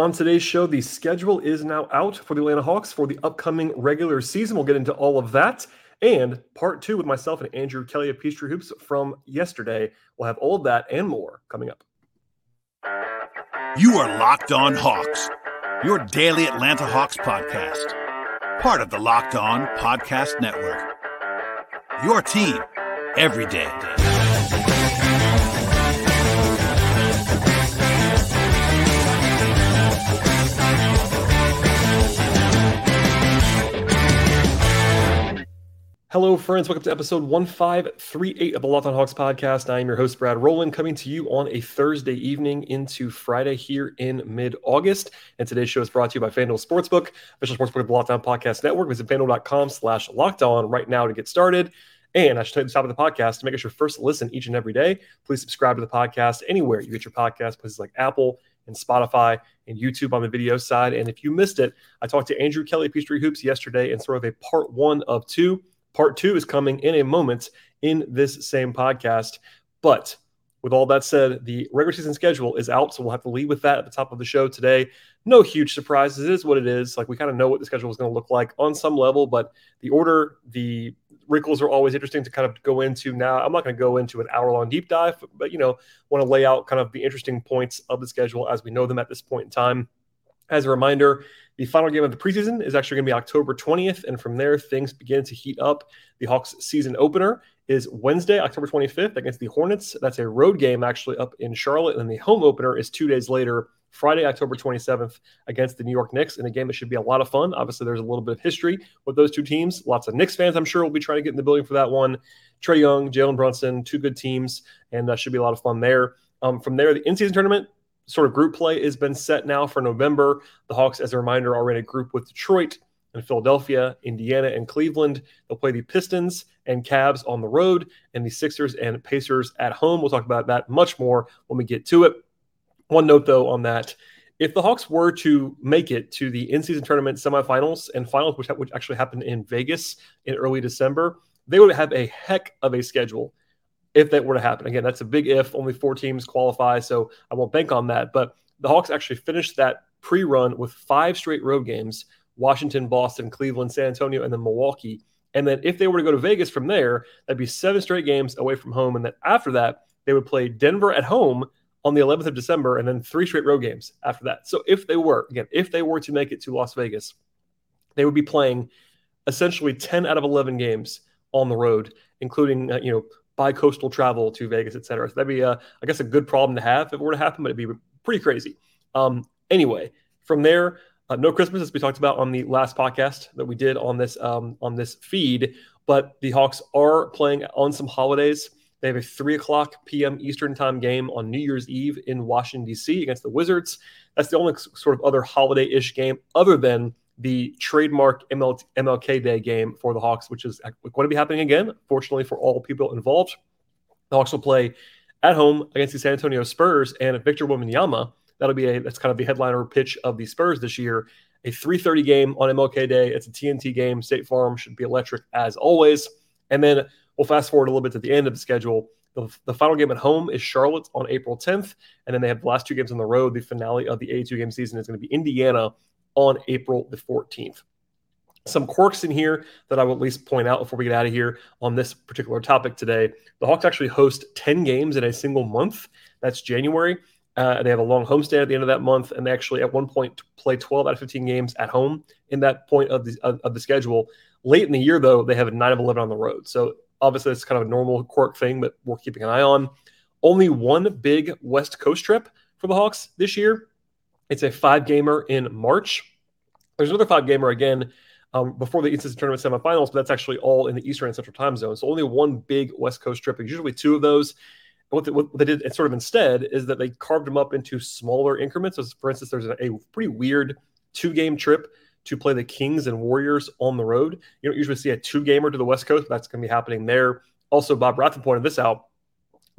On today's show, the schedule is now out for the Atlanta Hawks for the upcoming regular season. We'll get into all of that. And part two with myself and Andrew Kelly of Peachtree Hoops from yesterday. We'll have all of that and more coming up. You are Locked On Hawks, your daily Atlanta Hawks podcast, part of the Locked On Podcast Network. Your team every day. Hello, friends. Welcome to episode 1538 of the Locked on Hawks podcast. I am your host, Brad Rowland, coming to you on a Thursday evening into Friday here in mid August. And today's show is brought to you by FanDuel Sportsbook, official sportsbook of the Locked On Podcast Network. Visit fanduel.com slash locked on right now to get started. And I should tell you the top of the podcast to make it your first listen each and every day. Please subscribe to the podcast anywhere you get your podcast, places like Apple and Spotify and YouTube on the video side. And if you missed it, I talked to Andrew Kelly Peachtree Hoops yesterday in sort of a part one of two Part two is coming in a moment in this same podcast. But with all that said, the regular season schedule is out, so we'll have to leave with that at the top of the show today. No huge surprises. It is what it is. Like we kind of know what the schedule is going to look like on some level, but the order, the wrinkles are always interesting to kind of go into. Now, I'm not going to go into an hour long deep dive, but you know, want to lay out kind of the interesting points of the schedule as we know them at this point in time. As a reminder, the final game of the preseason is actually going to be October 20th, and from there, things begin to heat up. The Hawks season opener is Wednesday, October 25th, against the Hornets. That's a road game actually up in Charlotte, and the home opener is two days later, Friday, October 27th, against the New York Knicks in a game that should be a lot of fun. Obviously, there's a little bit of history with those two teams. Lots of Knicks fans, I'm sure, will be trying to get in the building for that one. Trae Young, Jalen Brunson, two good teams, and that should be a lot of fun there. Um, from there, the in-season tournament sort of group play has been set now for November. The Hawks, as a reminder, are in a group with Detroit and Philadelphia, Indiana, and Cleveland. They'll play the Pistons and Cavs on the road, and the Sixers and Pacers at home. We'll talk about that much more when we get to it. One note, though, on that. If the Hawks were to make it to the in-season tournament semifinals and finals, which, which actually happened in Vegas in early December, they would have a heck of a schedule if that were to happen. Again, that's a big if. Only four teams qualify, so I won't bank on that. But the Hawks actually finished that pre run with five straight road games Washington, Boston, Cleveland, San Antonio, and then Milwaukee. And then if they were to go to Vegas from there, that'd be seven straight games away from home. And then after that, they would play Denver at home on the 11th of December and then three straight road games after that. So if they were, again, if they were to make it to Las Vegas, they would be playing essentially 10 out of 11 games on the road, including, uh, you know, bi-coastal travel to Vegas, et cetera. So that'd be, I guess, a good problem to have if it were to happen, but it'd be pretty crazy. Um, anyway, from there, uh, no Christmas, as we talked about on the last podcast that we did on this um, on this feed. But the Hawks are playing on some holidays. They have a three o'clock p.m. Eastern time game on New Year's Eve in Washington D.C. against the Wizards. That's the only sort of other holiday-ish game, other than the trademark ML, MLK Day game for the Hawks, which is going to be happening again, fortunately for all people involved. The Hawks will play at home against the San Antonio Spurs and Victor Wembanyama. That'll be a that's kind of the headliner pitch of the Spurs this year. A 3:30 game on MLK Day. It's a TNT game. State Farm should be electric as always. And then we'll fast forward a little bit to the end of the schedule. The, the final game at home is Charlotte on April 10th, and then they have the last two games on the road. The finale of the A2 game season is going to be Indiana on April the 14th. Some quirks in here that I will at least point out before we get out of here on this particular topic today. The Hawks actually host 10 games in a single month. That's January. Uh, they have a long homestand at the end of that month, and they actually at one point play 12 out of 15 games at home in that point of the of, of the schedule. Late in the year, though, they have a 9 of 11 on the road. So obviously, it's kind of a normal quirk thing, but we're keeping an eye on. Only one big West Coast trip for the Hawks this year, it's a five gamer in March. There's another five gamer again um, before the Eastern Tournament semifinals, but that's actually all in the Eastern and Central time zone. So only one big West Coast trip. Usually two of those. What they, what they, did sort of instead is that they carved them up into smaller increments. So, for instance, there's a, a pretty weird two game trip to play the Kings and Warriors on the road. You don't usually see a two gamer to the West Coast, but that's going to be happening there. Also, Bob Rathman pointed this out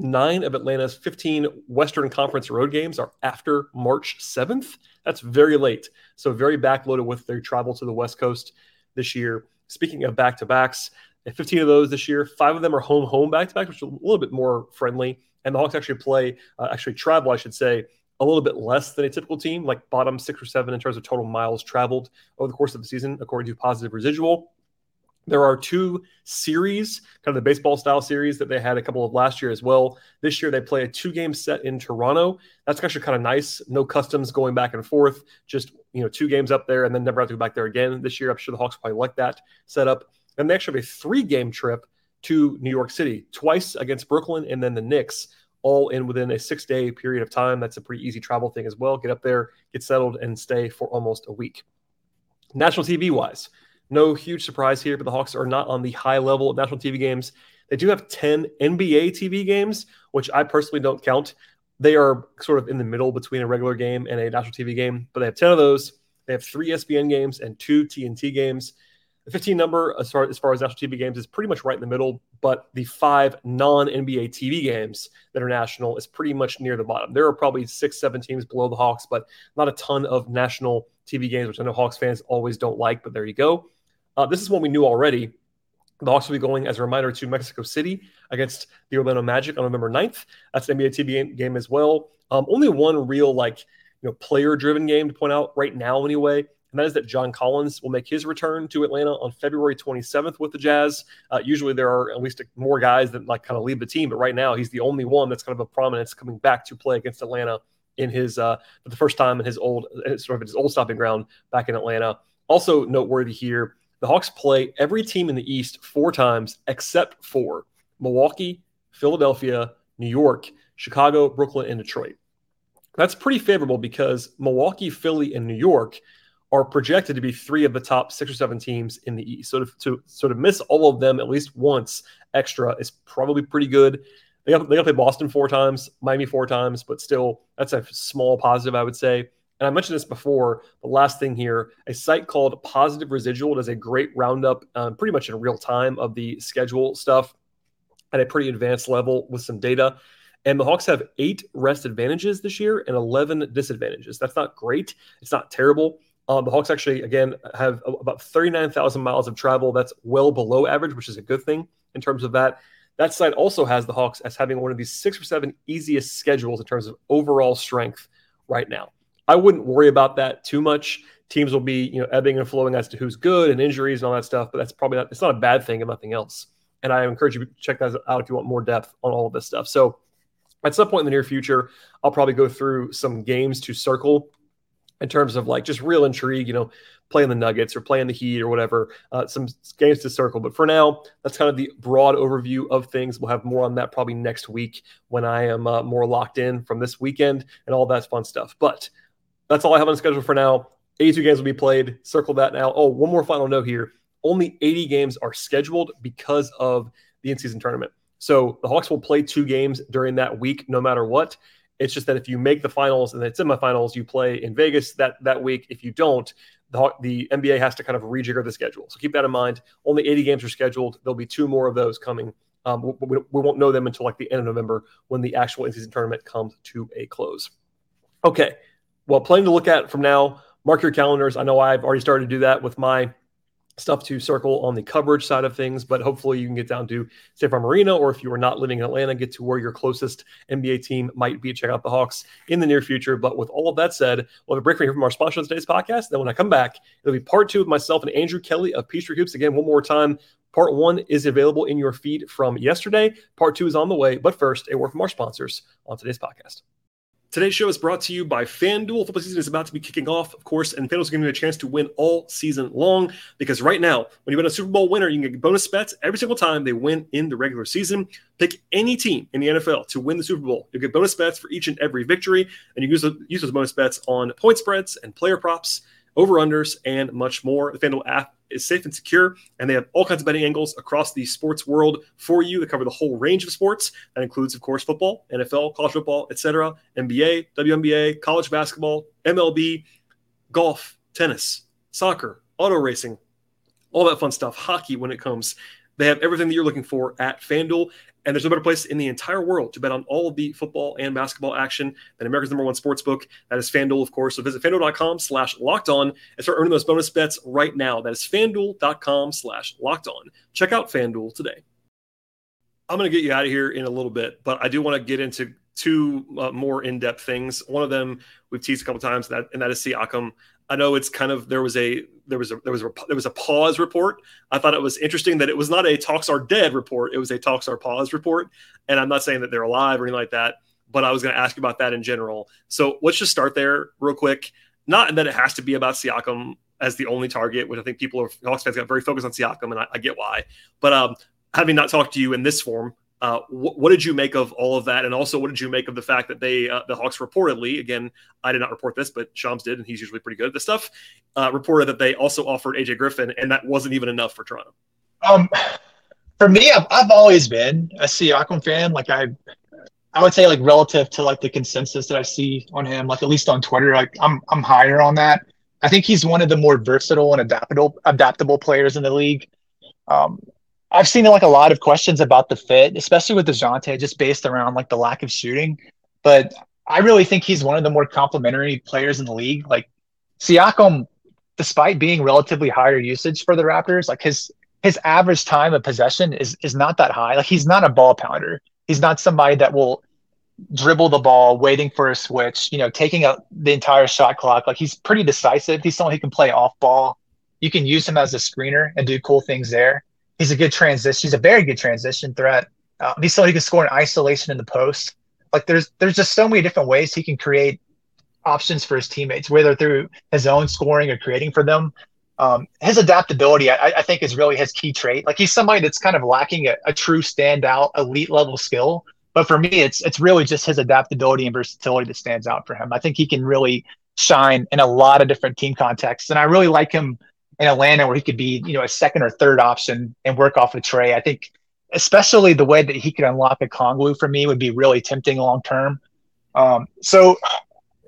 nine of Atlanta's 15 Western Conference road games are after March 7th. That's very late. So, very backloaded with their travel to the West Coast this year. Speaking of back to backs, 15 of those this year, five of them are home home back to back, which is a little bit more friendly. And the Hawks actually play, uh, actually travel, I should say, a little bit less than a typical team, like bottom six or seven in terms of total miles traveled over the course of the season, according to positive residual. There are two series, kind of the baseball style series that they had a couple of last year as well. This year they play a two game set in Toronto. That's actually kind of nice. No customs going back and forth, just you know two games up there and then never have to go back there again. This year I'm sure the Hawks probably like that setup. And they actually have a three game trip to New York City, twice against Brooklyn and then the Knicks, all in within a six day period of time. That's a pretty easy travel thing as well. Get up there, get settled, and stay for almost a week. National TV wise, no huge surprise here, but the Hawks are not on the high level of national TV games. They do have 10 NBA TV games, which I personally don't count. They are sort of in the middle between a regular game and a national TV game, but they have 10 of those. They have three ESPN games and two TNT games. The 15 number, as far, as far as national TV games, is pretty much right in the middle, but the five non NBA TV games that are national is pretty much near the bottom. There are probably six, seven teams below the Hawks, but not a ton of national TV games, which I know Hawks fans always don't like, but there you go. Uh, this is what we knew already. The Hawks will be going, as a reminder, to Mexico City against the Orlando Magic on November 9th. That's an NBA TV game as well. Um, only one real, like, you know, player-driven game to point out right now, anyway, and that is that John Collins will make his return to Atlanta on February 27th with the Jazz. Uh, usually there are at least more guys that like kind of leave the team, but right now he's the only one that's kind of a prominence coming back to play against Atlanta in his uh, for the first time in his old sort of his old stopping ground back in Atlanta. Also noteworthy here the Hawks play every team in the East four times except for Milwaukee, Philadelphia, New York, Chicago, Brooklyn, and Detroit. That's pretty favorable because Milwaukee, Philly, and New York are projected to be three of the top six or seven teams in the East. So to, to sort of miss all of them at least once extra is probably pretty good. They got, they got to play Boston four times, Miami four times, but still, that's a small positive, I would say and I mentioned this before, the last thing here, a site called Positive Residual does a great roundup, um, pretty much in real time, of the schedule stuff at a pretty advanced level with some data. And the Hawks have eight rest advantages this year and 11 disadvantages. That's not great. It's not terrible. Um, the Hawks actually, again, have about 39,000 miles of travel. That's well below average, which is a good thing in terms of that. That site also has the Hawks as having one of these six or seven easiest schedules in terms of overall strength right now. I wouldn't worry about that too much. Teams will be, you know, ebbing and flowing as to who's good and injuries and all that stuff, but that's probably not it's not a bad thing and nothing else. And I encourage you to check that out if you want more depth on all of this stuff. So at some point in the near future, I'll probably go through some games to circle in terms of like just real intrigue, you know, playing the Nuggets or playing the Heat or whatever, uh, some games to circle. But for now, that's kind of the broad overview of things. We'll have more on that probably next week when I am uh, more locked in from this weekend and all that fun stuff. But that's all I have on the schedule for now. 82 games will be played. Circle that now. Oh, one more final note here. Only 80 games are scheduled because of the in-season tournament. So the Hawks will play two games during that week, no matter what. It's just that if you make the finals and the semifinals, you play in Vegas that that week. If you don't, the, the NBA has to kind of rejigger the schedule. So keep that in mind. Only 80 games are scheduled. There'll be two more of those coming. Um, we, we, won't know them until like the end of November when the actual in-season tournament comes to a close. Okay, well, plenty to look at from now. Mark your calendars. I know I've already started to do that with my stuff to circle on the coverage side of things, but hopefully you can get down to State Farm Arena, or if you are not living in Atlanta, get to where your closest NBA team might be. Check out the Hawks in the near future. But with all of that said, we'll have a break from here from our sponsor on today's podcast. Then when I come back, it'll be part two with myself and Andrew Kelly of Peachtree Hoops. Again, one more time. Part one is available in your feed from yesterday. Part two is on the way. But first, a word from our sponsors on today's podcast. Today's show is brought to you by FanDuel. Football season is about to be kicking off, of course, and FanDuel is giving you a chance to win all season long because right now, when you win a Super Bowl winner, you can get bonus bets every single time they win in the regular season. Pick any team in the NFL to win the Super Bowl. You'll get bonus bets for each and every victory, and you use, use those bonus bets on point spreads and player props over unders, and much more. The FanDuel app is safe and secure, and they have all kinds of betting angles across the sports world for you that cover the whole range of sports. That includes, of course, football, NFL, college football, etc., NBA, WNBA, college basketball, MLB, golf, tennis, soccer, auto racing, all that fun stuff, hockey when it comes. They have everything that you're looking for at FanDuel. And there's no better place in the entire world to bet on all of the football and basketball action than America's number one sports book. That is FanDuel, of course. So visit FanDuel.com slash locked on and start earning those bonus bets right now. That is FanDuel.com slash locked on. Check out FanDuel today. I'm going to get you out of here in a little bit, but I do want to get into two uh, more in-depth things. One of them we've teased a couple times, that and that is Siakam. I know it's kind of there was a there was a there was a there was a pause report. I thought it was interesting that it was not a talks are dead report. It was a talks are pause report. And I'm not saying that they're alive or anything like that, but I was going to ask about that in general. So let's just start there real quick. Not that it has to be about Siakam as the only target, which I think people are Hawks fans got very focused on Siakam, and I, I get why. But um, having not talked to you in this form, uh, wh- what did you make of all of that? And also, what did you make of the fact that they, uh, the Hawks reportedly, again, I did not report this, but Shams did, and he's usually pretty good at this stuff, uh, reported that they also offered AJ Griffin, and that wasn't even enough for Toronto. Um, for me, I've, I've always been a Siakam fan. Like I, I would say like relative to like the consensus that I see on him, like at least on Twitter, like I'm I'm higher on that. I think he's one of the more versatile and adaptable adaptable players in the league. Um, I've seen like a lot of questions about the fit, especially with Dejounte, just based around like the lack of shooting. But I really think he's one of the more complementary players in the league. Like Siakam, despite being relatively higher usage for the Raptors, like his his average time of possession is is not that high. Like he's not a ball pounder. He's not somebody that will dribble the ball, waiting for a switch, you know, taking out the entire shot clock. Like he's pretty decisive. He's someone who can play off ball. You can use him as a screener and do cool things there. He's a good transition. He's a very good transition threat. Uh, he's someone who can score in isolation in the post. Like there's there's just so many different ways he can create options for his teammates, whether through his own scoring or creating for them. Um, his adaptability, I, I, think, is really his key trait. Like he's somebody that's kind of lacking a, a, true standout elite level skill. But for me, it's it's really just his adaptability and versatility that stands out for him. I think he can really shine in a lot of different team contexts, and I really like him in Atlanta where he could be, you know, a second or third option and work off of Trae. I think especially the way that he could unlock Okongwu for me would be really tempting long term. Um, so,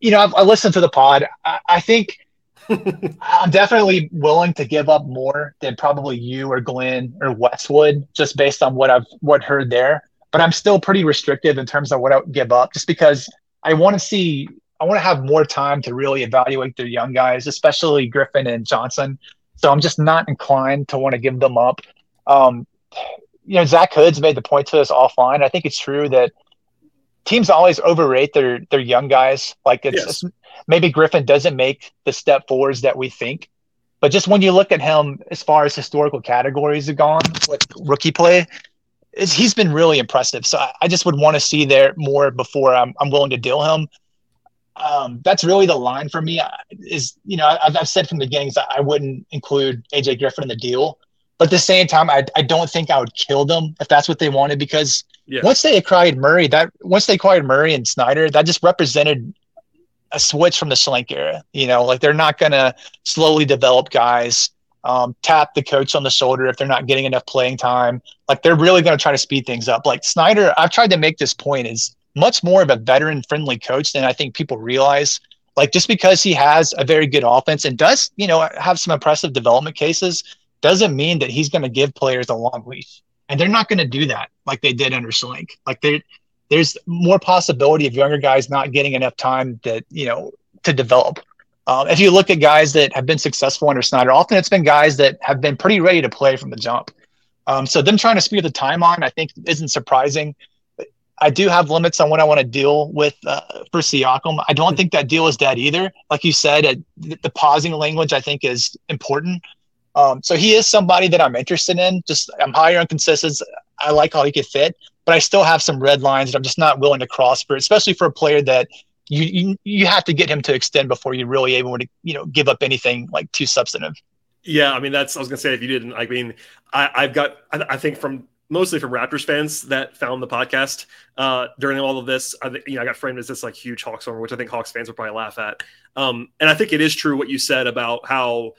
you know, I've, I listened to the pod. I, I think I'm definitely willing to give up more than probably you or Glenn or Westwood, just based on what I've what heard there. But I'm still pretty restrictive in terms of what I would give up, just because I want to see I want to have more time to really evaluate the young guys, especially Griffin and Johnson. So I'm just not inclined to want to give them up. Um, you know, Zach Hood's made the point to us offline. I think it's true that teams always overrate their their young guys. Like it's, yes. it's maybe Griffin doesn't make the step forwards that we think. But just when you look at him as far as historical categories have gone with rookie play, he's been really impressive. So I, I just would want to see there more before I'm, I'm willing to deal him um, that's really the line for me. Is you know I've, I've said from the beginning that I wouldn't include AJ Griffin in the deal, but at the same time, I, I don't think I would kill them if that's what they wanted because yeah. once they acquired Murray, that once they acquired Murray and Snyder, that just represented a switch from the Schlenk era. You know, like they're not gonna slowly develop guys, um, tap the coach on the shoulder if they're not getting enough playing time. Like they're really gonna try to speed things up. Like Snyder, I've tried to make this point is much more of a veteran friendly coach than I think people realize. Like just because he has a very good offense and does, you know, have some impressive development cases doesn't mean that he's going to give players a long leash. And they're not going to do that like they did under Schlenk. Like there, there's more possibility of younger guys not getting enough time that, you know, to develop. Um, if you look at guys that have been successful under Snyder, often it's been guys that have been pretty ready to play from the jump. Um, so them trying to speed the time on, I think, isn't surprising. I do have limits on what I want to deal with uh, for Siakam. I don't think that deal is dead either. Like you said, uh, the pausing language I think is important. Um, so he is somebody that I'm interested in. Just I'm higher on consistency. I like how he could fit, but I still have some red lines that I'm just not willing to cross for, especially for a player that you, you you have to get him to extend before you're really able to you know give up anything like too substantive. Yeah, I mean that's I was gonna say if you didn't. I mean, I, I've got I, I think from mostly from Raptors fans that found the podcast uh, during all of this. I, you know, I got framed as this like huge Hawks owner, which I think Hawks fans would probably laugh at. Um, and I think it is true what you said about how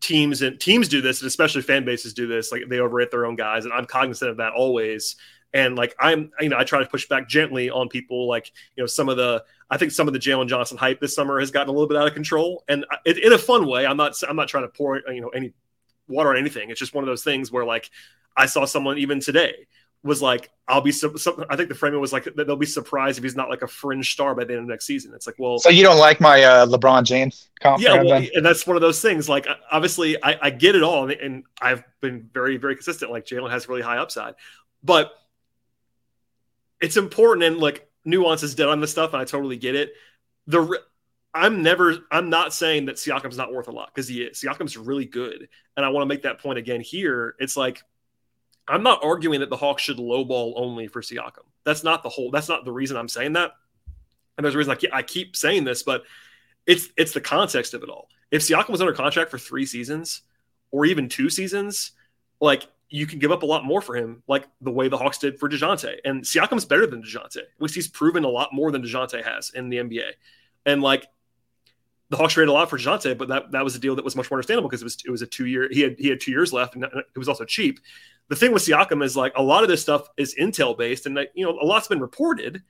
teams and teams do this, and especially fan bases do this. Like they overrate their own guys, and I'm cognizant of that always. And like I'm, you know, I try to push back gently on people. Like you know, some of the, I think some of the Jalen Johnson hype this summer has gotten a little bit out of control, and it, in a fun way. I'm not, I'm not trying to pour, you know, any water on anything. It's just one of those things where like I saw someone even today was like, I'll be, su- I think the framing was like, they'll be surprised if he's not like a fringe star by the end of next season. It's like, well, so you don't like my uh, LeBron James comp? Yeah. Well, and that's one of those things. Like, obviously, I, I get it all. And, and I've been very, very consistent. Like, Jalen has really high upside, but it's important. And like, nuance is dead on this stuff, and I totally get it. The I'm never I'm not saying that Siakam's not worth a lot because he is. Siakam's really good, and I want to make that point again here. It's like I'm not arguing that the Hawks should lowball only for Siakam. That's not the whole. That's not the reason I'm saying that. And there's a reason I keep, I keep saying this, but it's it's the context of it all. If Siakam was under contract for three seasons or even two seasons, like you can give up a lot more for him, like the way the Hawks did for Dejounte. And Siakam's better than Dejounte. which he's proven a lot more than Dejounte has in the NBA. And like the Hawks traded a lot for Dejounte, but that, that was a deal that was much more understandable because it was it was a two year he had he had two years left and it was also cheap. The thing with Siakam is like a lot of this stuff is intel based and you know a lot's been reported,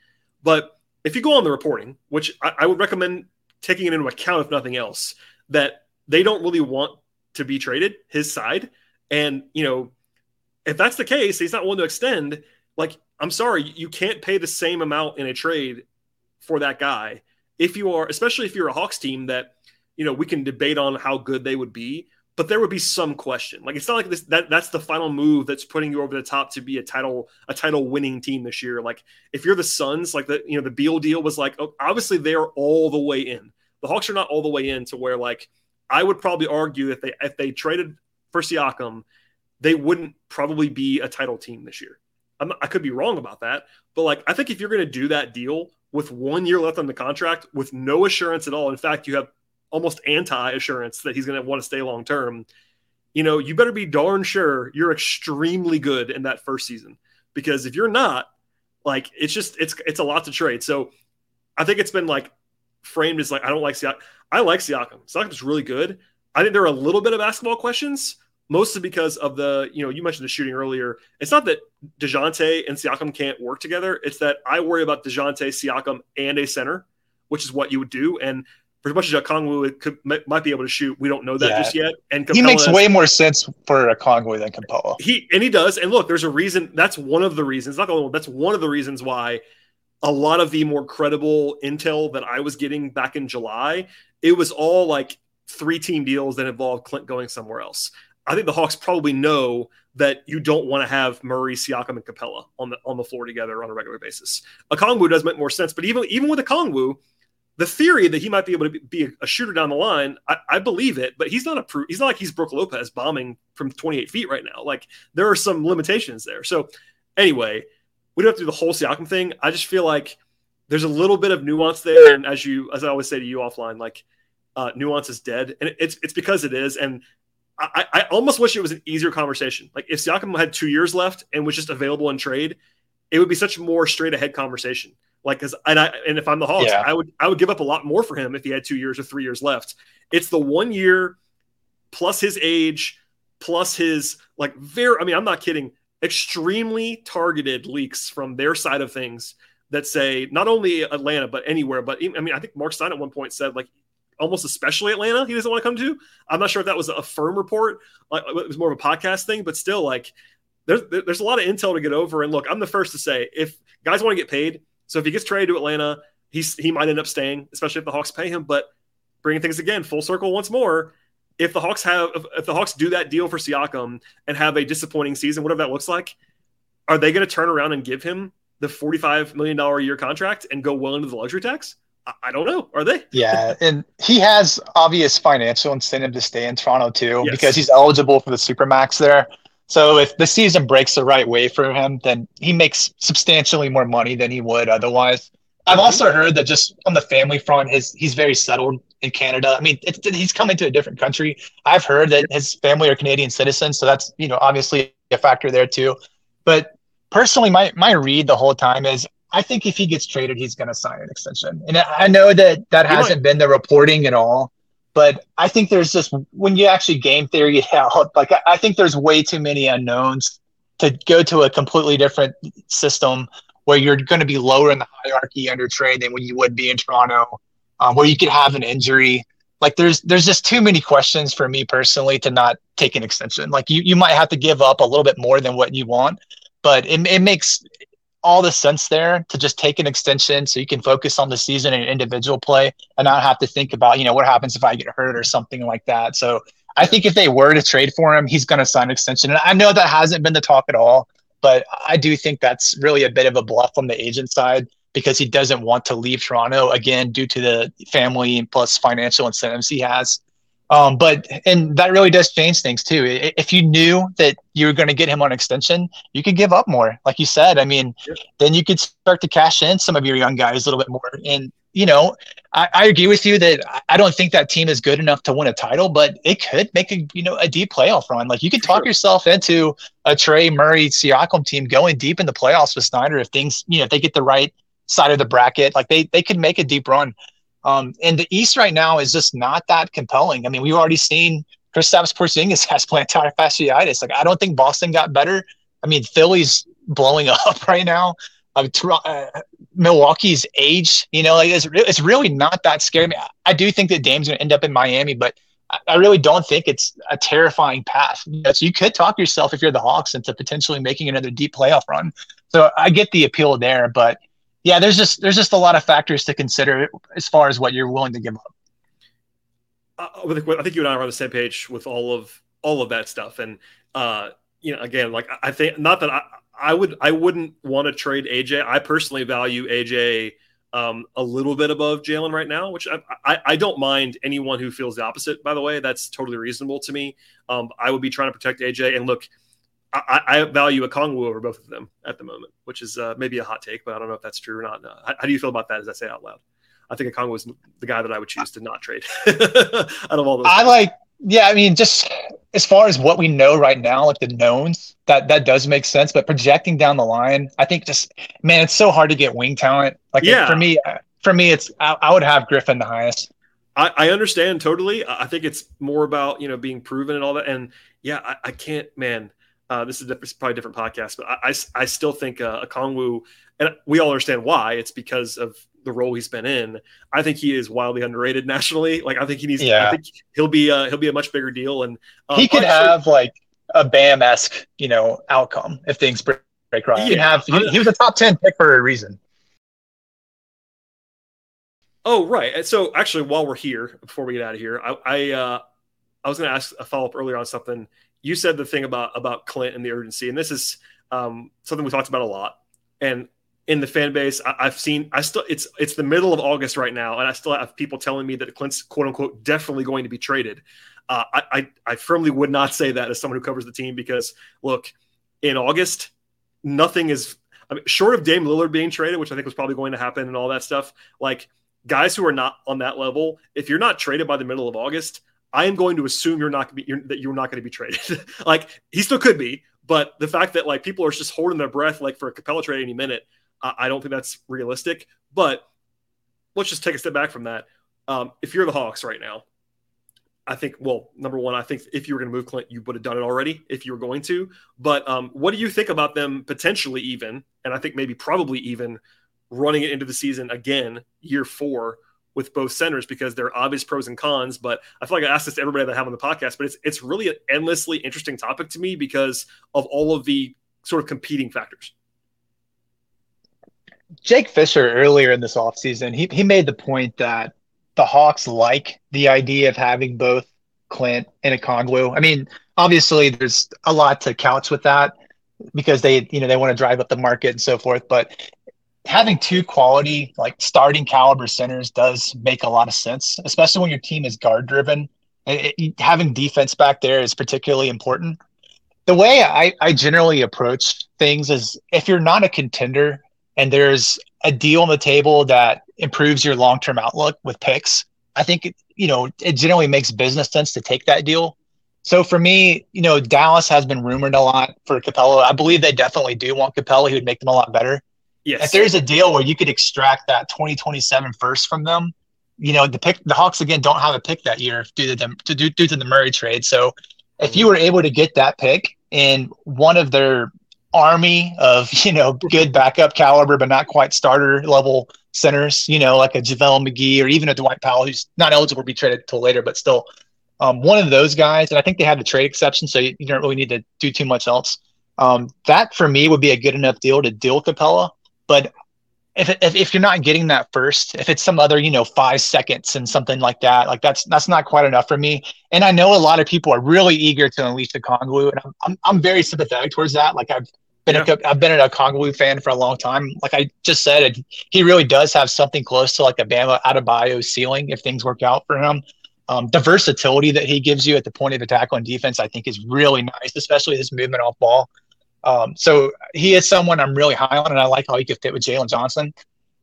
but if you go on the reporting, which I, I would recommend taking it into account if nothing else, that they don't really want to be traded his side, and you know if that's the case, he's not willing to extend. Like, I'm sorry, you can't pay the same amount in a trade for that guy if you are, especially if you're a Hawks team that, you know, we can debate on how good they would be, but there would be some question. Like, it's not like this that that's the final move that's putting you over the top to be a title a title winning team this year. Like, if you're the Suns, like the you know the Beal deal was like, oh, obviously they're all the way in. The Hawks are not all the way in to where like I would probably argue if they if they traded for Siakam they wouldn't probably be a title team this year. Not, i could be wrong about that, but like I think if you're going to do that deal with one year left on the contract with no assurance at all, in fact, you have almost anti assurance that he's going to want to stay long term. You know, you better be darn sure you're extremely good in that first season because if you're not, like it's just it's it's a lot to trade. So I think it's been like framed as like I don't like Siakam. I like Siakam. Siakam's really good. I think there are a little bit of basketball questions, mostly because of the, you know, you mentioned the shooting earlier. It's not that DeJounte and Siakam can't work together. It's that I worry about DeJounte, Siakam, and a center, which is what you would do. And for as much as Okongwu could might be able to shoot, we don't know that yeah. just yet. And Capela he makes way more sense for a Okongwu than Capela. He and he does. And look, there's a reason. That's one of the reasons. Not the only one. That's one of the reasons why a lot of the more credible intel that I was getting back in July, it was all like three team deals that involved Clint going somewhere else. I think the Hawks probably know that you don't want to have Murray, Siakam, and Capela on the on the floor together on a regular basis. Okongwu does make more sense, but even even with Okongwu, the theory that he might be able to be a shooter down the line, I, I believe it, but he's not a he's not like he's Brook Lopez bombing from 28 feet right now. Like there are some limitations there. So anyway, we don't have to do the whole Siakam thing. I just feel like there's a little bit of nuance there, and as you as I always say to you offline, like uh, nuance is dead, and it's it's because it is, and I, I almost wish it was an easier conversation. Like if Siakam had two years left and was just available in trade, it would be such more straight ahead conversation. Like, cause and I and if I'm the Hawks, yeah. I would I would give up a lot more for him if he had two years or three years left. It's the one year plus his age plus his like very. I mean, I'm not kidding. Extremely targeted leaks from their side of things that say not only Atlanta but anywhere. But I mean, I think Marc Stein at one point said like almost especially Atlanta, he doesn't want to come to. I'm not sure if that was a firm report, like it was more of a podcast thing, but still, like there's there's a lot of intel to get over. And look, I'm the first to say if guys want to get paid, so if he gets traded to Atlanta, he's he might end up staying, especially if the Hawks pay him. But bringing things again full circle once more. If the Hawks have, if, the Hawks do that deal for Siakam and have a disappointing season, whatever that looks like, are they going to turn around and give him the $45 million a year contract and go well into the luxury tax? I don't know. Are they? yeah, and he has obvious financial incentive to stay in Toronto too yes. because he's eligible for the supermax there. So if the season breaks the right way for him, then he makes substantially more money than he would otherwise. I've mm-hmm. also heard that just on the family front, his he's very settled in Canada. I mean, he's coming to a different country. I've heard that his family are Canadian citizens, so that's you know obviously a factor there too. But personally, my my read the whole time is I think if he gets traded, he's going to sign an extension. And I know that that you hasn't been the reporting at all, but I think there's just when you actually game theory it out, like I think there's way too many unknowns to go to a completely different system where you're going to be lower in the hierarchy under trade than when you would be in Toronto, um, where you could have an injury. Like there's there's just too many questions for me personally to not take an extension. Like you you might have to give up a little bit more than what you want, but it, it makes all the sense there to just take an extension so you can focus on the season and individual play and not have to think about, you know, what happens if I get hurt or something like that. So I think if they were to trade for him, he's going to sign an extension. And I know that hasn't been the talk at all, but I do think that's really a bit of a bluff on the agent side because he doesn't want to leave Toronto again due to the family plus financial incentives he has. Um, but and that really does change things too. If you knew that you were going to get him on extension, you could give up more, like you said. I mean, then you could start to cash in some of your young guys a little bit more. And you know, I, I, agree with you that I don't think that team is good enough to win a title, but it could make a you know a deep playoff run. Like you could talk sure. yourself into a Trae Murray Siakam team going deep in the playoffs with Snyder if things you know if they get the right side of the bracket, like they they could make a deep run. Um, and the East right now is just not that compelling. I mean, we've already seen Kristaps Porzingis has plantar fasciitis. Like, I don't think Boston got better. I mean, Philly's blowing up right now. Uh, Milwaukee's age, you know, like it's, re- it's really not that scary. I, mean, I do think that Dame's going to end up in Miami, but I, I, really don't think it's a terrifying path. You know, so you could talk yourself if you're the Hawks into potentially making another deep playoff run. So I get the appeal there, but yeah, there's just there's just a lot of factors to consider as far as what you're willing to give up. Uh, I think you and I are on the same page with all of all of that stuff, and uh, you know, again, like I think not that I I would I wouldn't want to trade AJ. I personally value AJ um, a little bit above Jalen right now, which I, I, I don't mind anyone who feels the opposite. By the way, that's totally reasonable to me. Um, I would be trying to protect AJ, and look, I, I value Okongwu over both of them at the moment, which is uh, maybe a hot take, but I don't know if that's true or not. Uh, how, how, do you feel about that as I say out loud? I think Okongwu is the guy that I would choose to not trade out of all those. I guys. like, yeah, I mean, just as far as what we know right now, like the knowns, that that does make sense. But projecting down the line, I think just man, it's so hard to get wing talent. Like yeah. for me, for me, it's I, I would have Griffin the highest. I, I, understand totally. I think it's more about you know being proven and all that. And yeah, I, I can't, man. Uh, this is probably a different podcast, but I, I, I still think uh, Okongwu, and we all understand why. It's because of the role he's been in. I think he is wildly underrated nationally. Like I think he needs. Yeah. I think he'll be uh, he'll be a much bigger deal, and um, he could have like a Bam esque you know outcome if things break, break right. He can have. He, he was a top ten pick for a reason. Oh right. So actually, while we're here, before we get out of here, I I, uh, I was going to ask a follow up earlier on something you said the thing about about Clint and the urgency, and this is um, something we talked about a lot. And in the fan base, I, have seen I still it's it's the middle of August right now, and I still have people telling me that Clint's quote unquote definitely going to be traded. Uh, I, I I firmly would not say that as someone who covers the team because look, in August, nothing is I mean, short of Dame Lillard being traded, which I think was probably going to happen, and all that stuff. Like guys who are not on that level, if you're not traded by the middle of August, I am going to assume you're not going to be that you're not going to be traded. like he still could be, but the fact that like people are just holding their breath like for a Capela trade any minute, uh, I don't think that's realistic. But let's just take a step back from that. Um, if you're the Hawks right now, I think well, number one, I think if you were going to move Clint, you would have done it already if you were going to. But um, what do you think about them potentially even, and I think maybe probably even running it into the season again, year four? With both centers because there are obvious pros and cons. But I feel like I asked this to everybody that I have on the podcast, but it's it's really an endlessly interesting topic to me because of all of the sort of competing factors. Jake Fisher earlier in this offseason, he, he made the point that the Hawks like the idea of having both Clint and a Okongwu. I mean, obviously there's a lot to couch with that because they, you know, they want to drive up the market and so forth. But having two quality like starting caliber centers does make a lot of sense, especially when your team is guard driven. having defense back there is particularly important. The way I, I generally approach things is if you're not a contender and there's a deal on the table that improves your long term outlook with picks, I think it, you know it generally makes business sense to take that deal. So for me, you know, Dallas has been rumored a lot for Capela. I believe they definitely do want Capela. He would make them a lot better. Yes. If there's a deal where you could extract that 2027 first from them, you know, the pick the Hawks again don't have a pick that year due to them to do due to the Murray trade. So if you were able to get that pick in one of their army of, you know, good backup caliber but not quite starter level centers, you know, like a JaVale McGee or even a Dwight Powell who's not eligible to be traded until later, but still um, one of those guys. And I think they have the trade exception, so you, you don't really need to do too much else. Um, that for me would be a good enough deal to deal Capela. But if, if, if you're not getting that first, if it's some other, you know, five seconds and something like that, like that's that's not quite enough for me. And I know a lot of people are really eager to unleash the Okongwu, and I'm, I'm I'm very sympathetic towards that. Like I've been yeah. a, I've been a Okongwu fan for a long time. Like I just said, he really does have something close to like a Bam Adebayo ceiling if things work out for him. Um, the versatility that he gives you at the point of attack on defense, I think, is really nice, especially his movement off ball. Um, so he is someone I'm really high on, and I like how he could fit with Jalen Johnson.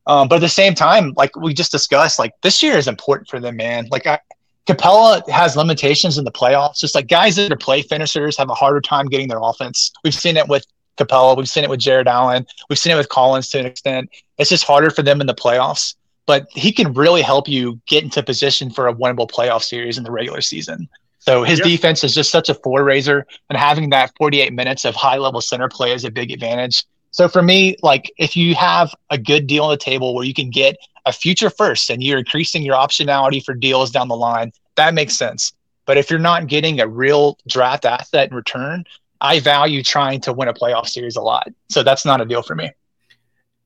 Um, but at the same time, like we just discussed, like this year is important for them, man. Like I, Capela has limitations in the playoffs. Just like guys that are play finishers have a harder time getting their offense. We've seen it with Capela. We've seen it with Jarrett Allen. We've seen it with Collins to an extent. It's just harder for them in the playoffs. But he can really help you get into position for a winnable playoff series in the regular season. So his yep. defense is just such a floor raiser, and having that 48 minutes of high level center play is a big advantage. So for me, like if you have a good deal on the table where you can get a future first and you're increasing your optionality for deals down the line, that makes sense. But if you're not getting a real draft asset in return, I value trying to win a playoff series a lot. So that's not a deal for me.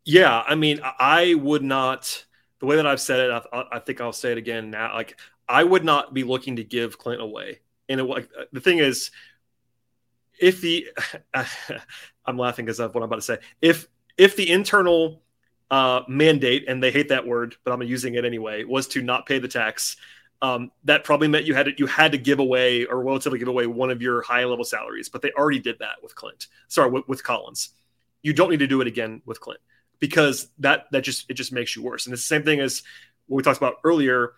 Yeah, I mean, I would not. The way that I've said it, I, I think I'll say it again now. Like, I would not be looking to give Clint away. And like the thing is, if the I'm laughing because of what I'm about to say. If if the internal uh, mandate, and they hate that word, but I'm using it anyway, was to not pay the tax, um, that probably meant you had to, you had to give away or relatively give away one of your high level salaries. But they already did that with Clint. Sorry, with, with Collins. You don't need to do it again with Clint because that that just it just makes you worse. And it's the same thing as what we talked about earlier.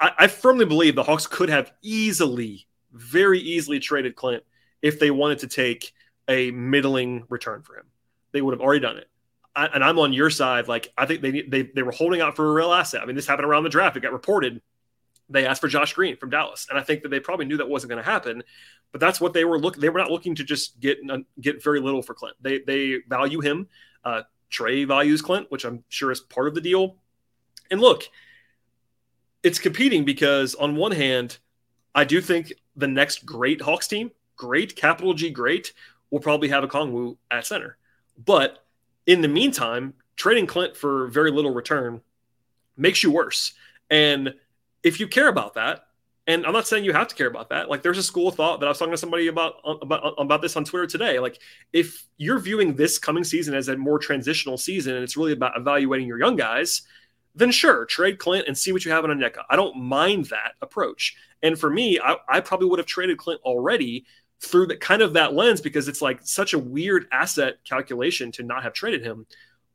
I, I firmly believe the Hawks could have easily, very easily traded Clint if they wanted to take a middling return for him. They would have already done it. I, and I'm on your side. Like I think they, they they were holding out for a real asset. I mean, this happened around the draft. It got reported. They asked for Josh Green from Dallas, and I think that they probably knew that wasn't going to happen. But that's what they were looking. They were not looking to just get get very little for Clint. They they value him. Uh, Trae values Clint, which I'm sure is part of the deal. And look, it's competing because on one hand, I do think the next great Hawks team, great capital G great, will probably have Okongwu at center. But in the meantime, trading Clint for very little return makes you worse. And if you care about that, and I'm not saying you have to care about that. Like, there's a school of thought that I was talking to somebody about uh, about uh, about this on Twitter today. Like, if you're viewing this coming season as a more transitional season, and it's really about evaluating your young guys, then sure, trade Clint and see what you have on Onyeka. I don't mind that approach. And for me, I, I probably would have traded Clint already through the kind of that lens because it's like such a weird asset calculation to not have traded him.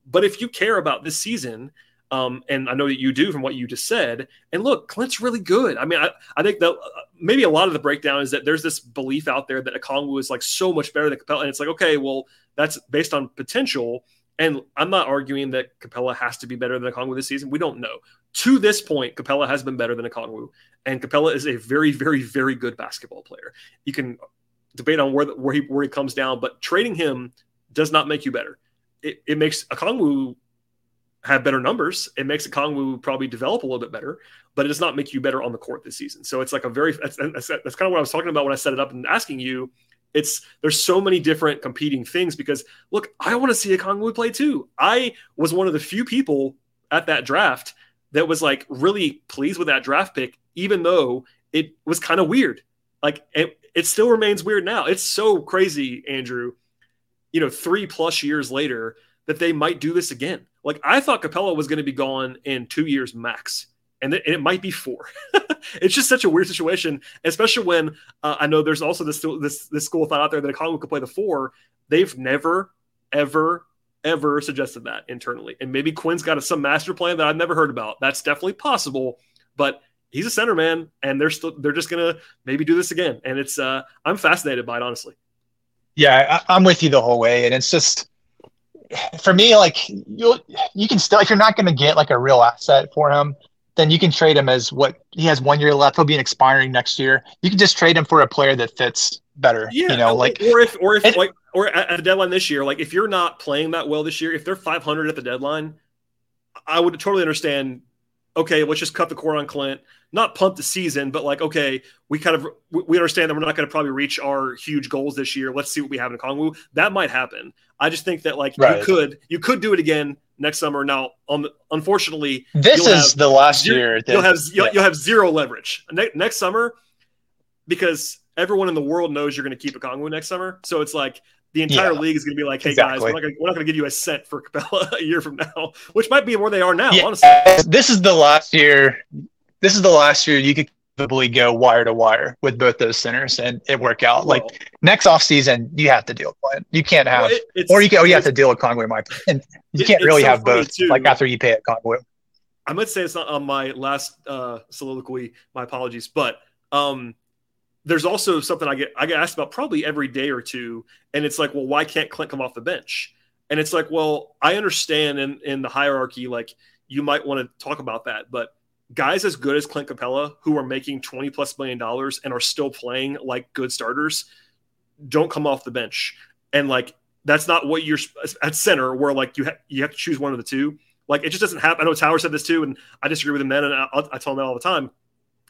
But if you care about this season, um, and I know that you do from what you just said, and look, Clint's really good. I mean, I, I think that uh, maybe a lot of the breakdown is that there's this belief out there that Okongwu is like so much better than Capela, and it's like, okay, well, that's based on potential. And I'm not arguing that Capela has to be better than Okongwu this season. We don't know. To this point, Capela has been better than Okongwu, and Capela is a very, very, very good basketball player. You can debate on where where he where he comes down, but trading him does not make you better. It, it makes Okongwu have better numbers. It makes Okongwu probably develop a little bit better, but it does not make you better on the court this season. So it's like a very that's, that's, that's kind of what I was talking about when I set it up and asking you. It's there's so many different competing things because look, I want to see Okongwu play too. I was one of the few people at that draft that was like really pleased with that draft pick, even though it was kind of weird. Like it, it still remains weird now. It's so crazy, Andrew. You know, three plus years later, that they might do this again. Like I thought Capela was going to be gone in two years max, and, th- and it might be four. it's just such a weird situation, especially when uh, I know there's also this this this school thought out there that a Okongwu could play the four. They've never, ever, ever suggested that internally, and maybe Quinn's got a, some master plan that I've never heard about. That's definitely possible, but he's a center man, and they're still they're just gonna maybe do this again. And it's uh, I'm fascinated by it, honestly. Yeah, I, I'm with you the whole way, and it's just for me, like you you can still if you're not going to get like a real asset for him, then you can trade him as what he has one year left. He'll be an expiring next year. You can just trade him for a player that fits better. Yeah, you know, like or if or if and, like or at the deadline this year, like if you're not playing that well this year, if they're 500 at the deadline, I would totally understand okay, let's just cut the cord on Clint, not pump the season, but like, okay, we kind of we understand that we're not going to probably reach our huge goals this year. Let's see what we have in Kongwu. That might happen. I just think that like right. you could you could do it again next summer. Now, the, unfortunately, this is the last year. That, you'll have you'll, yeah. you'll, have zero leverage ne- next summer because everyone in the world knows you're going to keep Okongwu next summer. So it's like the entire yeah, league is going to be like, "Hey exactly. guys, we're not going to give you a cent for Capela a year from now," which might be where they are now. Yeah. Honestly, this is the last year. This is the last year you could probably go wire to wire with both those centers and it work out. Well, like next off season, you have to deal with. You can't have, well, it, or you can, or you have to deal with Kongwu. My and you can't really so have both. Too. Like after you pay at Kongwu. I might say it's not on my last uh, soliloquy. My apologies, but um, there's also something I get I get asked about probably every day or two, and it's like, well, why can't Clint come off the bench? And it's like, well, I understand in in the hierarchy, like you might want to talk about that, but guys as good as Clint Capela, who are making 20 plus million dollars and are still playing like good starters, don't come off the bench. And like that's not what you're at center, where like you ha- you have to choose one of the two. Like it just doesn't happen. I know Tower said this too, and I disagree with him then, and I, I tell him that all the time.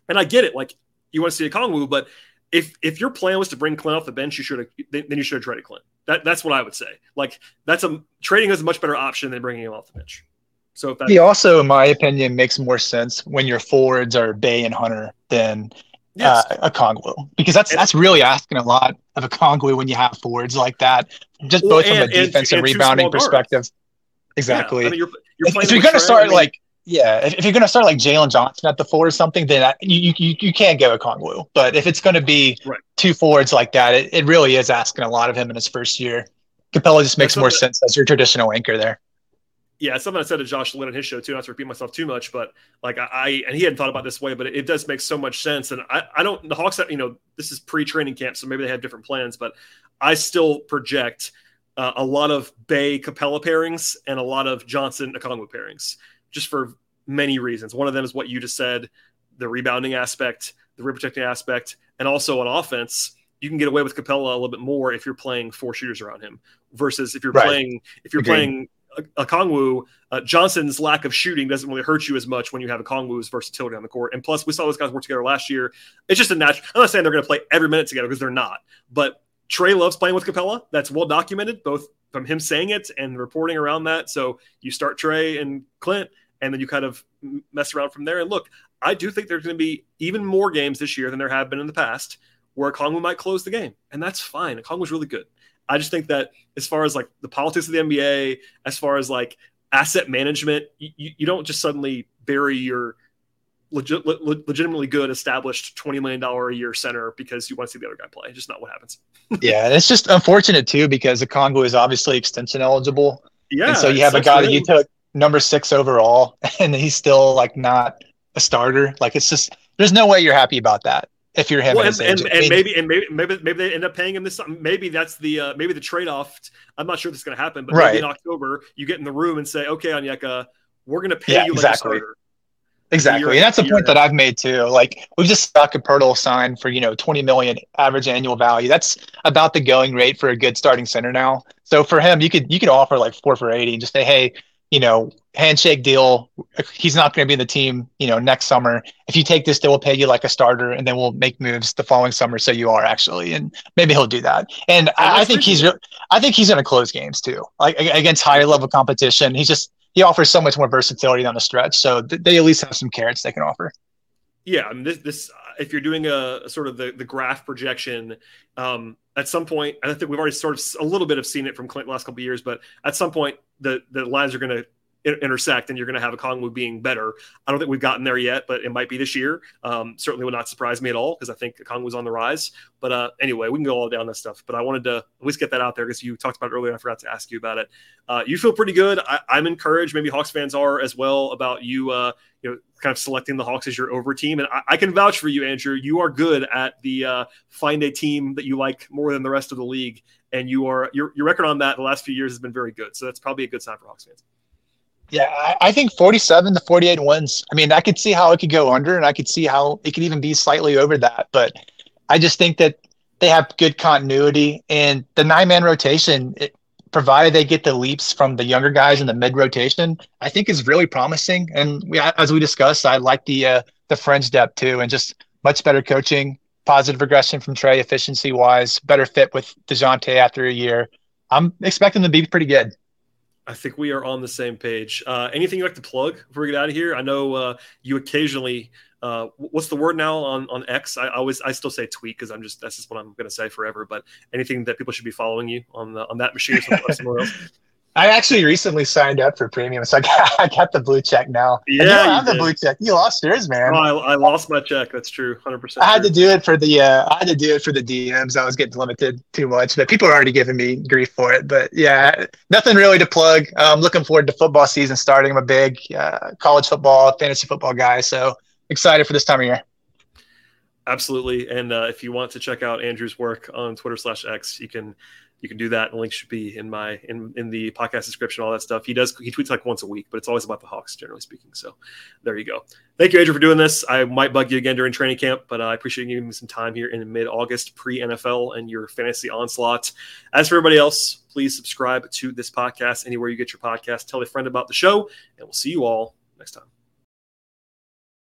And I get it. Like you want to see Okongwu, but if if your plan was to bring Clint off the bench, you should have then you should have traded Clint. That that's what I would say. Like that's a trading is a much better option than bringing him off the bench. So if that, he also, in my opinion, makes more sense when your forwards are Bey and Hunter than yes. uh, Okongwu because that's and, that's really asking a lot of Okongwu when you have forwards like that, just well, both and, from a defense and, and rebounding perspective. Exactly. Yeah, I mean, you're, you're if, if you're going to start I mean, like yeah, if, if you're going to start like Jalen Johnson at the four or something, then I, you, you you can't go a Okongwu. But if it's going to be right. two forwards like that, it, it really is asking a lot of him in his first year. Capela just makes more sense as your traditional anchor there yeah, something I said to Josh Lynn on his show too, not to repeat myself too much, but like I, and he hadn't thought about this way, but it, it does make so much sense. And I, I don't, the Hawks, you know, this is pre training camp, so maybe they have different plans, but I still project uh, a lot of Bey Capela pairings and a lot of Johnson Okongwu pairings, just for many reasons. One of them is what you just said, the rebounding aspect, the rim protecting aspect, and also on offense, you can get away with Capela a little bit more if you're playing four shooters around him versus if you're right. playing if you're playing Okongwu, uh, Johnson's lack of shooting doesn't really hurt you as much when you have Okongwu's versatility on the court. And plus, we saw those guys work together last year. It's just a natural. I'm not saying they're going to play every minute together because they're not. But Trae loves playing with Capela. That's well documented, both from him saying it and reporting around that. So you start Trae and Clint, and then you kind of mess around from there. And look, I do think there's going to be even more games this year than there have been in the past where Kongwu might close the game, and that's fine. Kongwu's really good. I just think that as far as like the politics of the NBA, as far as like asset management, you, you don't just suddenly bury your legit, le- legitimately good established $20 million a year center because you want to see the other guy play. It's just not what happens. yeah. It's just unfortunate too, because the Congo is obviously extension eligible. Yeah. And so you have a guy that you took number six overall and he's still like not a starter. Like it's just, there's no way you're happy about that if you're him. Well, and, and, and, maybe and maybe maybe maybe they end up paying him this. Maybe that's the uh, maybe the trade off. I'm not sure this is going to happen, but right. maybe in October you get in the room and say, "Okay, Onyeka, we're going to pay yeah, you exactly. like a starter." Exactly, and that's a point that I've made too. Like we've just stuck a Poeltl sign for you know 20 million average annual value. That's about the going rate for a good starting center now. So for him, you could you could offer like four for 80 and just say, hey, you know, handshake deal. He's not going to be in the team, you know, next summer. If you take this deal, we'll pay you like a starter, and then we'll make moves the following summer. So you are actually, and maybe he'll do that. And I, I, think he's, I think he's going to close games too, like against higher level competition. He's just he offers so much more versatility down the stretch. So they at least have some carrots they can offer. Yeah, I mean, this, this if you're doing a, a, sort of the, the graph projection, um, at some point, I think we've already sort of a little bit of seen it from Clint last couple years, but at some point the the lines are going to intersect and you're going to have Okongwu being better. I don't think we've gotten there yet, but it might be this year. Um, certainly would not surprise me at all because I think Okongwu's on the rise. But uh, anyway, we can go all down this stuff. But I wanted to at least get that out there because you talked about it earlier. I forgot to ask you about it. Uh, you feel pretty good. I, am encouraged. Maybe Hawks fans are as well about you. Uh, you know, kind of selecting the Hawks as your over team, and I, I can vouch for you, Andrew. You are good at the uh, find a team that you like more than the rest of the league, and you are your your record on that the last few years has been very good. So that's probably a good sign for Hawks fans. Yeah, I, I, think 47 to 48 wins. I mean, I could see how it could go under, and I could see how it could even be slightly over that. But I just think that they have good continuity, and the nine man rotation, it, provided they get the leaps from the younger guys in the mid rotation, I think is really promising. And we, as we discussed, I like the uh, the fringe depth too, and just much better coaching, positive regression from Trae efficiency wise, better fit with Dejounte after a year. I'm expecting to be pretty good. I think we are on the same page. Uh, anything you'd like to plug before we get out of here? I know uh, you occasionally uh, what's the word now on on X? I always I still say tweet because I'm just that's just what I'm going to say forever. But anything that people should be following you on the on that machine or somewhere else. I actually recently signed up for premium, so I got, I got the blue check now. Yeah, you don't have the blue check. You lost yours, man. Oh, I, I, lost my check. That's true, hundred percent. I had to do it for the. Uh, I had to do it for the DMs. I was getting limited too much, but people are already giving me grief for it. But yeah, nothing really to plug. I'm looking forward to football season starting. I'm a big uh, college football, fantasy football guy, so excited for this time of year. Absolutely, and uh, if you want to check out Andrew's work on Twitter slash X, you can you can do that. The link should be in my in in the podcast description, all that stuff. He does he tweets like once a week, but it's always about the Hawks, generally speaking. So there you go. Thank you, Andrew, for doing this. I might bug you again during training camp, but uh, I appreciate you giving me some time here in mid August, pre NFL, and your fantasy onslaught. As for everybody else, please subscribe to this podcast anywhere you get your podcast. Tell a friend about the show, and we'll see you all next time.